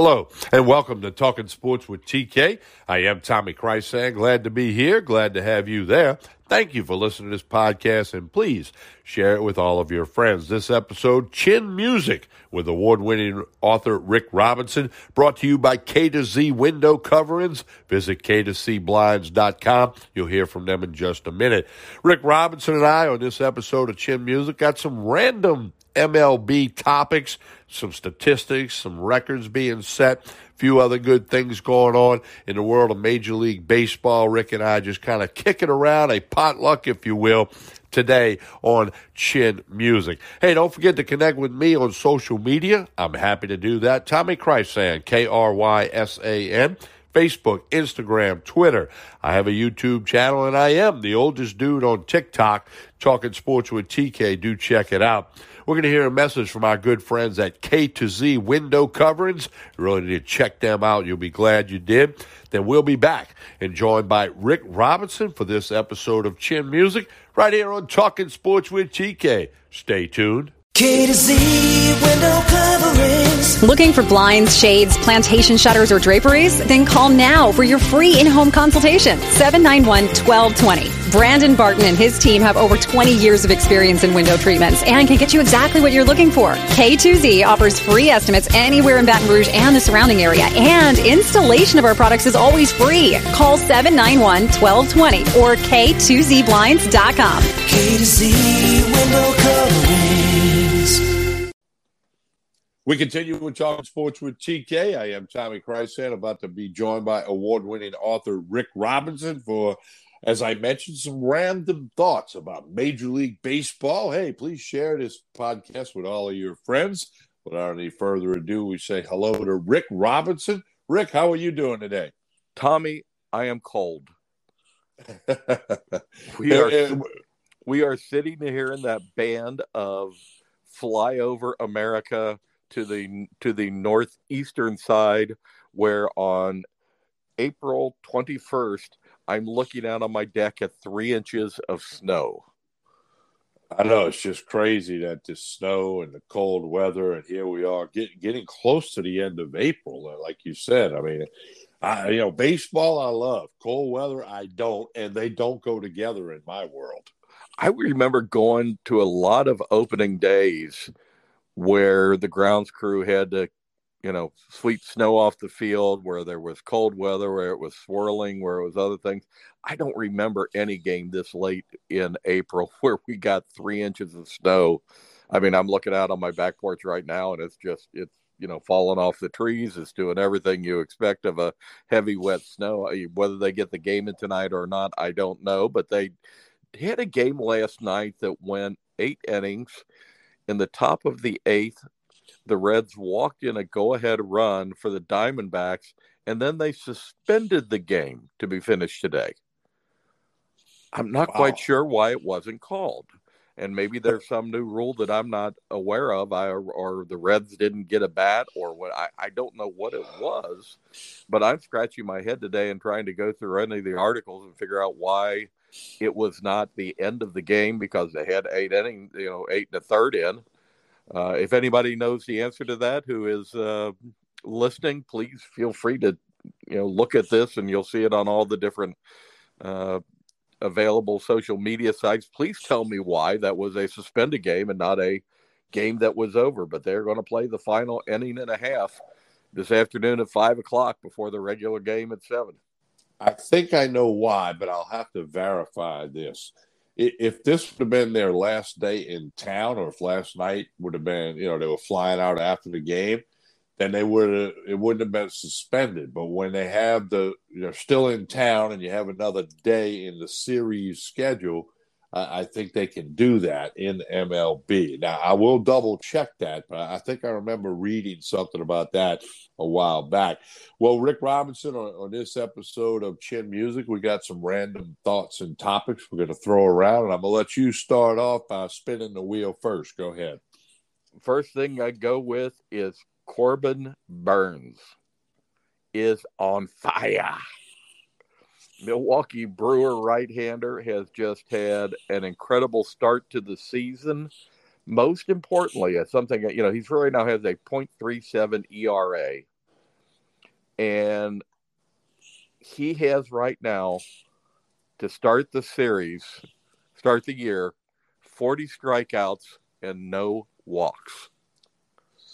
Hello, and welcome to Talking Sports with TK. I am Tommy Krysan. Glad to be here. Glad to have you there. Thank you for listening to this podcast, and please share it with all of your friends. This episode, Chin Music, with award winning author Rick Robinson, brought to you by K to Z Window Coverings. Visit K to Blinds.com. You'll hear from them in just a minute. Rick Robinson and I, on this episode of Chin Music, got some random MLB topics, some statistics, some records being set, a few other good things going on in the world of Major League Baseball. Rick and I just kind of kicking around a potluck, if you will, today on Chin Music. Hey, don't forget to connect with me on social media. I'm happy to do that. Tommy Krysan, K R Y S A N. Facebook, Instagram, Twitter. I have a YouTube channel, and I am the oldest dude on TikTok, talking sports with TK. Do check it out. We're going to hear a message from our good friends at K to Z Window Coverings. You really need to check them out. You'll be glad you did. Then we'll be back and joined by Rick Robinson for this episode of Chin Music right here on Talking Sports with TK. Stay tuned. K to Z window coverings. Looking for blinds, shades, plantation shutters, or draperies? Then call now for your free in home consultation. 791 1220. Brandon Barton and his team have over 20 years of experience in window treatments and can get you exactly what you're looking for. K2Z offers free estimates anywhere in Baton Rouge and the surrounding area, and installation of our products is always free. Call 791 1220 or K2ZBlinds.com. K to Z window coverings. We continue with Talking Sports with TK. I am Tommy Krysan, about to be joined by award winning author Rick Robinson for, as I mentioned, some random thoughts about Major League Baseball. Hey, please share this podcast with all of your friends. Without any further ado, we say hello to Rick Robinson. Rick, how are you doing today? Tommy, I am cold. We are we are sitting here in that band of flyover America to the to the northeastern side, where on April twenty first, I'm looking out on my deck at three inches of snow. I know it's just crazy that the snow and the cold weather, and here we are get, getting close to the end of April. uh, Like you said, I mean, I, you know, baseball I love, cold weather I don't, and they don't go together in my world. I remember going to a lot of opening days where the grounds crew had to, you know, sweep snow off the field, where there was cold weather, where it was swirling, where it was other things. I don't remember any game this late in April where we got three inches of snow. I mean, I'm looking out on my back porch right now, and it's just it's you know falling off the trees. It's doing everything you expect of a heavy wet snow. Whether they get the game in tonight or not, I don't know. But they had a game last night that went eight innings. In the top of the eighth, the Reds walked in a go-ahead run for the Diamondbacks, and then they suspended the game to be finished today. I'm not Wow. quite sure why it wasn't called. And maybe there's some new rule that I'm not aware of, I, or the Reds didn't get a bat, or what. I, I don't know what it was, but I'm scratching my head today and trying to go through any of the articles and figure out why it was not the end of the game because they had eight innings, you know, eight and a third in. Uh, if anybody knows the answer to that, who is uh, listening, please feel free to, you know, look at this, and you'll see it on all the different uh, available social media sites. Please tell me why that was a suspended game and not a game that was over. But they're going to play the final inning and a half this afternoon at five o'clock before the regular game at seven. I think I know why, but I'll have to verify this. If this would have been their last day in town, or if last night would have been, you know, they were flying out after the game, then they would have it wouldn't have been suspended. But when they have the you're still in town and you have another day in the series schedule, I I think they can do that in MLB. Now I will double check that, but I think I remember reading something about that a while back. Well, Rick Robinson, on, on this episode of Chin Music, we got some random thoughts and topics we're going to throw around, and I'm going to let you start off by spinning the wheel first. Go ahead. First thing I go with is Corbin Burnes is on fire. Milwaukee Brewer right hander has just had an incredible start to the season. Most importantly, it's something you know, he's really now has a 0.37 ERA. and he has right now to start the series, start the year, 40 strikeouts and no walks.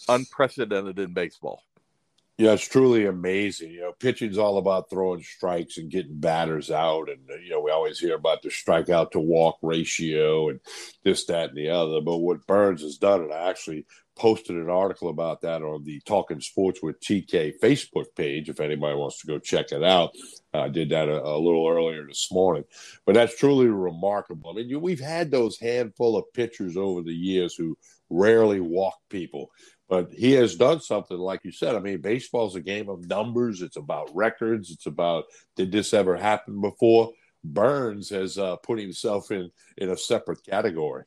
Unprecedented in baseball. Yeah, it's truly amazing. You know, pitching's all about throwing strikes and getting batters out. And, you know, we always hear about the strikeout to walk ratio and this, that, and the other. But what Burnes has done, and I actually posted an article about that on the Talking Sports with TK Facebook page. If anybody wants to go check it out, I did that a, a, little earlier this morning. But that's truly remarkable. I mean, you, we've had those handful of pitchers over the years who rarely walk people. But he has done something, like you said. I mean, baseball is a game of numbers. It's about records. It's about did this ever happen before? Burnes has uh, put himself in in a separate category.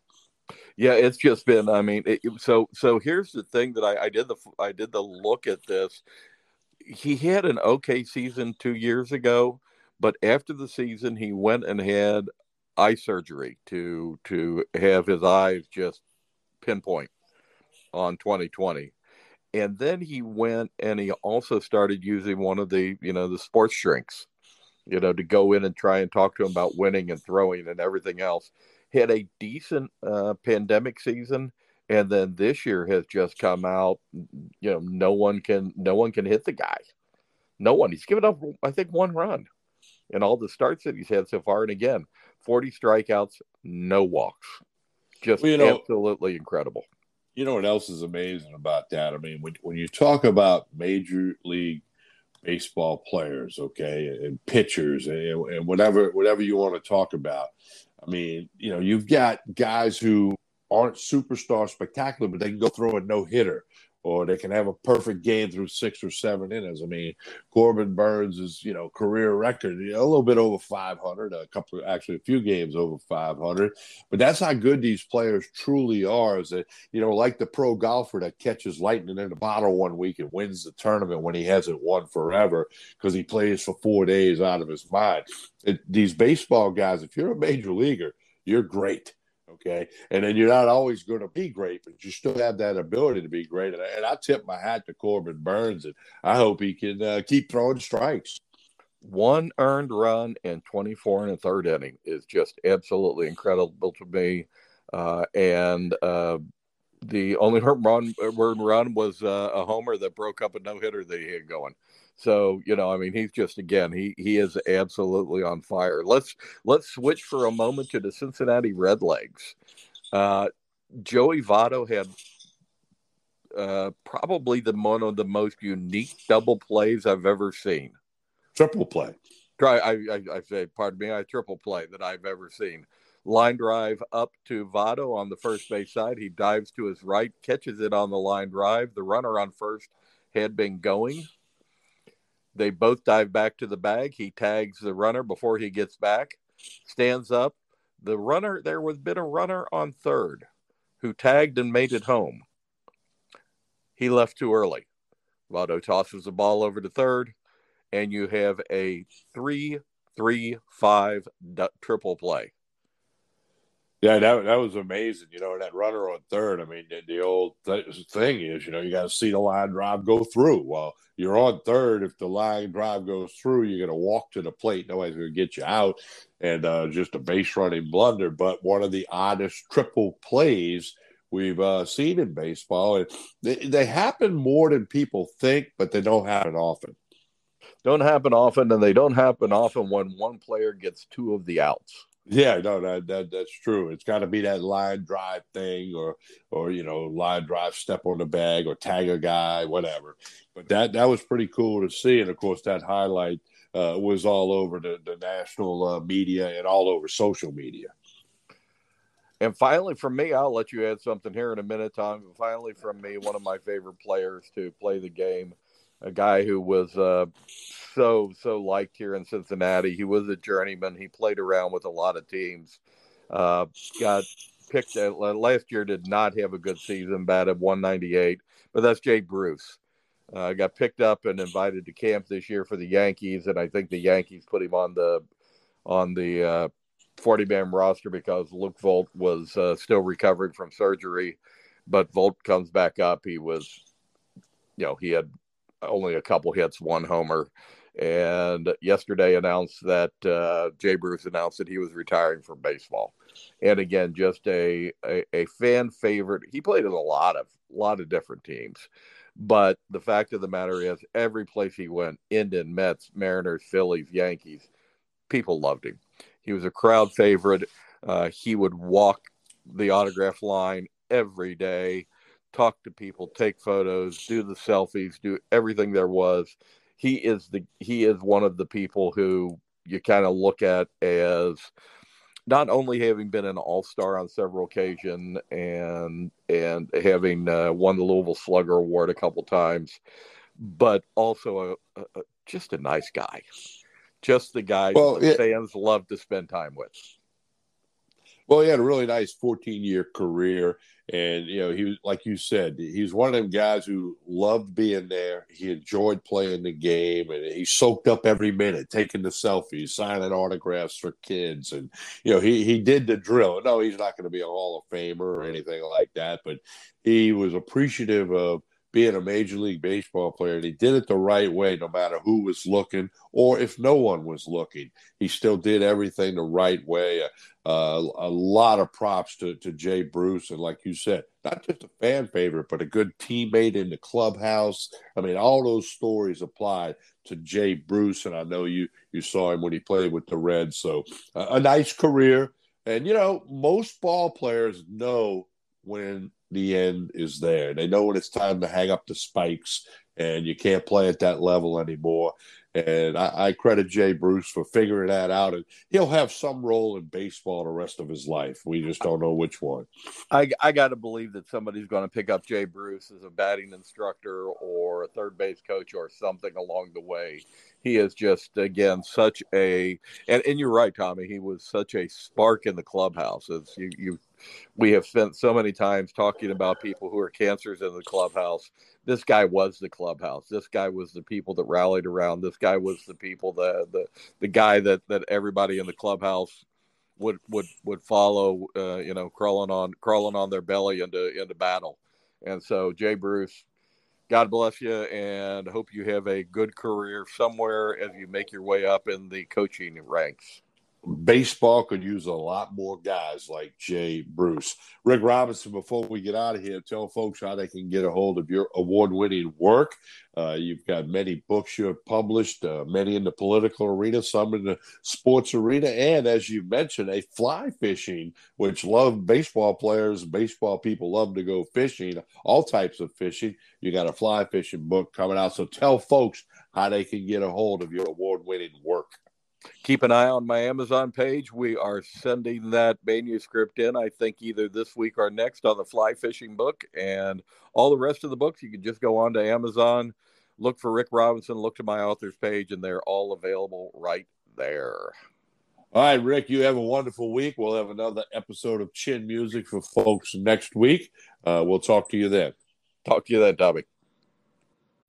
Yeah, it's just been. I mean, it, so so here's the thing that I, I did the I did the look at this. He had an okay season two years ago, but after the season, he went and had eye surgery to to have his eyes just pinpoint on 2020 and then he went and he also started using one of the you know the sports drinks you know to go in and try and talk to him about winning and throwing and everything else had a decent uh, pandemic season and then this year has just come out you know no one can no one can hit the guy. No one. He's given up i think one run in all the starts that he's had so far. And again 40 strikeouts no walks. Just well, you know, absolutely incredible. you know what else is amazing about that? I mean, when, when you talk about major league baseball players, okay, and pitchers and, and whatever whatever you want to talk about, I mean, you know, you've got guys who aren't superstar spectacular, but they can go throw a no hitter or they can have a perfect game through six or seven innings. I mean, Corbin Burnes is, you know, career record, you know, a little bit over 500, a couple, actually a few games over 500. But that's how good these players truly are. Is that, you know, like the pro golfer that catches lightning in a bottle one week and wins the tournament when he hasn't won forever because he plays for four days out of his mind. It, these baseball guys, if you're a major leaguer, you're great Okay. And then you're not always going to be great, but you still have that ability to be great. And I, and I tip my hat to Corbin Burnes, and I hope he can uh, keep throwing strikes. One earned run in 24 and a third inning is just absolutely incredible to me. Uh, and uh, the only run, run was uh, a homer that broke up a no hitter that he had going. So you know, I mean, he's just again, he he is absolutely on fire. Let's let's switch for a moment to the Cincinnati Redlegs. Uh, Joey Votto had uh, probably the one of the most unique double plays I've ever seen. Triple play. Try I, I, I say, pardon me, I triple play that I've ever seen. Line drive up to Votto on the first base side. He dives to his right, catches it on the line drive. The runner on first had been going they both dive back to the bag. He tags the runner before he gets back, stands up. The runner, there was been a runner on third who tagged and made it home. He left too early. Votto tosses the ball over to third, and you have a three, three, five triple play. Yeah, that that was amazing. You know, that runner on third. I mean, the, the old th- thing is, you know, you got to see the line drive go through. Well, you're on third. If the line drive goes through, you're going to walk to the plate. Nobody's going to get you out, and uh, just a base running blunder. But one of the oddest triple plays we've uh, seen in baseball, and they, they happen more than people think, but they don't happen often. Don't happen often, and they don't happen often when one player gets two of the outs. Yeah, no, that, that that's true. It's got to be that line drive thing, or or you know, line drive, step on the bag, or tag a guy, whatever. But that that was pretty cool to see, and of course, that highlight uh, was all over the, the national uh, media and all over social media. And finally, from me, I'll let you add something here in a minute, Tom. Finally, from me, one of my favorite players to play the game, a guy who was uh, so so liked here in Cincinnati. He was a journeyman. He played around with a lot of teams. Uh, got picked uh, last year. Did not have a good season. Batted 198, but that's Jay Bruce. Uh, got picked up and invited to camp this year for the Yankees, and I think the Yankees put him on the on the uh, 40 man roster because Luke Voit was uh, still recovering from surgery. But Voit comes back up. He was, you know, he had only a couple hits, one homer. And yesterday announced that uh, Jay Bruce announced that he was retiring from baseball. And again, just a, a, a fan favorite. He played in a lot of lot of different teams. But the fact of the matter is, every place he went, Indian, Mets, Mariners, Phillies, Yankees, people loved him. He was a crowd favorite. Uh, he would walk the autograph line every day, talk to people, take photos, do the selfies, do everything there was. He is the he is one of the people who you kind of look at as not only having been an All Star on several occasions and and having uh, won the Louisville Slugger Award a couple times, but also a, a, just a nice guy, just the guy well, the fans love to spend time with. Well, he had a really nice 14 year career. And, you know, he was, like you said, he was one of them guys who loved being there. He enjoyed playing the game and he soaked up every minute, taking the selfies, signing autographs for kids. And, you know, he, he did the drill. No, he's not going to be a Hall of Famer or anything like that, but he was appreciative of being a major league baseball player and he did it the right way no matter who was looking or if no one was looking. He still did everything the right way. Uh, a lot of props to, to jay bruce. And like you said not just a fan favorite but a good teammate in the clubhouse. I mean all those stories apply to jay bruce and i know you you saw him when he played with the reds. So uh, a nice career. And you know most ball players know when the end is there. They know when it's time to hang up the spikes and you can't play at that level anymore. And I, I, credit Jay Bruce for figuring that out. And he'll have some role in baseball the rest of his life. We just don't know which one. I, I got to believe that somebody's going to pick up Jay Bruce as a batting instructor or a third base coach or something along the way. He is just, again, such a, and, and you're right, Tommy, he was such a spark in the clubhouse. As you, you we have spent so many times talking about people who are cancers in the clubhouse. This guy was the clubhouse. This guy was the people that rallied around. This guy was the people that the the guy that that everybody in the clubhouse would would would follow. Uh, you know, crawling on crawling on their belly into into battle. And so, Jay Bruce, God bless you, and hope you have a good career somewhere as you make your way up in the coaching ranks baseball could use a lot more guys like Jay Bruce. Rick Robinson, before we get out of here, tell folks how they can get a hold of your award winning work. Uh, you've got many books you have published, uh, many in the political arena, some in the sports arena, and as you mentioned, a fly fishing, which love baseball players, baseball people love to go fishing, all types of fishing. You got a fly fishing book coming out. So tell folks how they can get a hold of your award winning work keep an eye on my Amazon page. We are sending that manuscript in, I think, either this week or next on the fly fishing book. And all the rest of the books, you can just go on to Amazon, look for Rick Robinson, look to my author's page, and they're all available right there. All right, Rick, you have a wonderful week. We'll have another episode of Chin Music for folks next week. Uh, we'll talk to you then. Talk to you then, Tommy.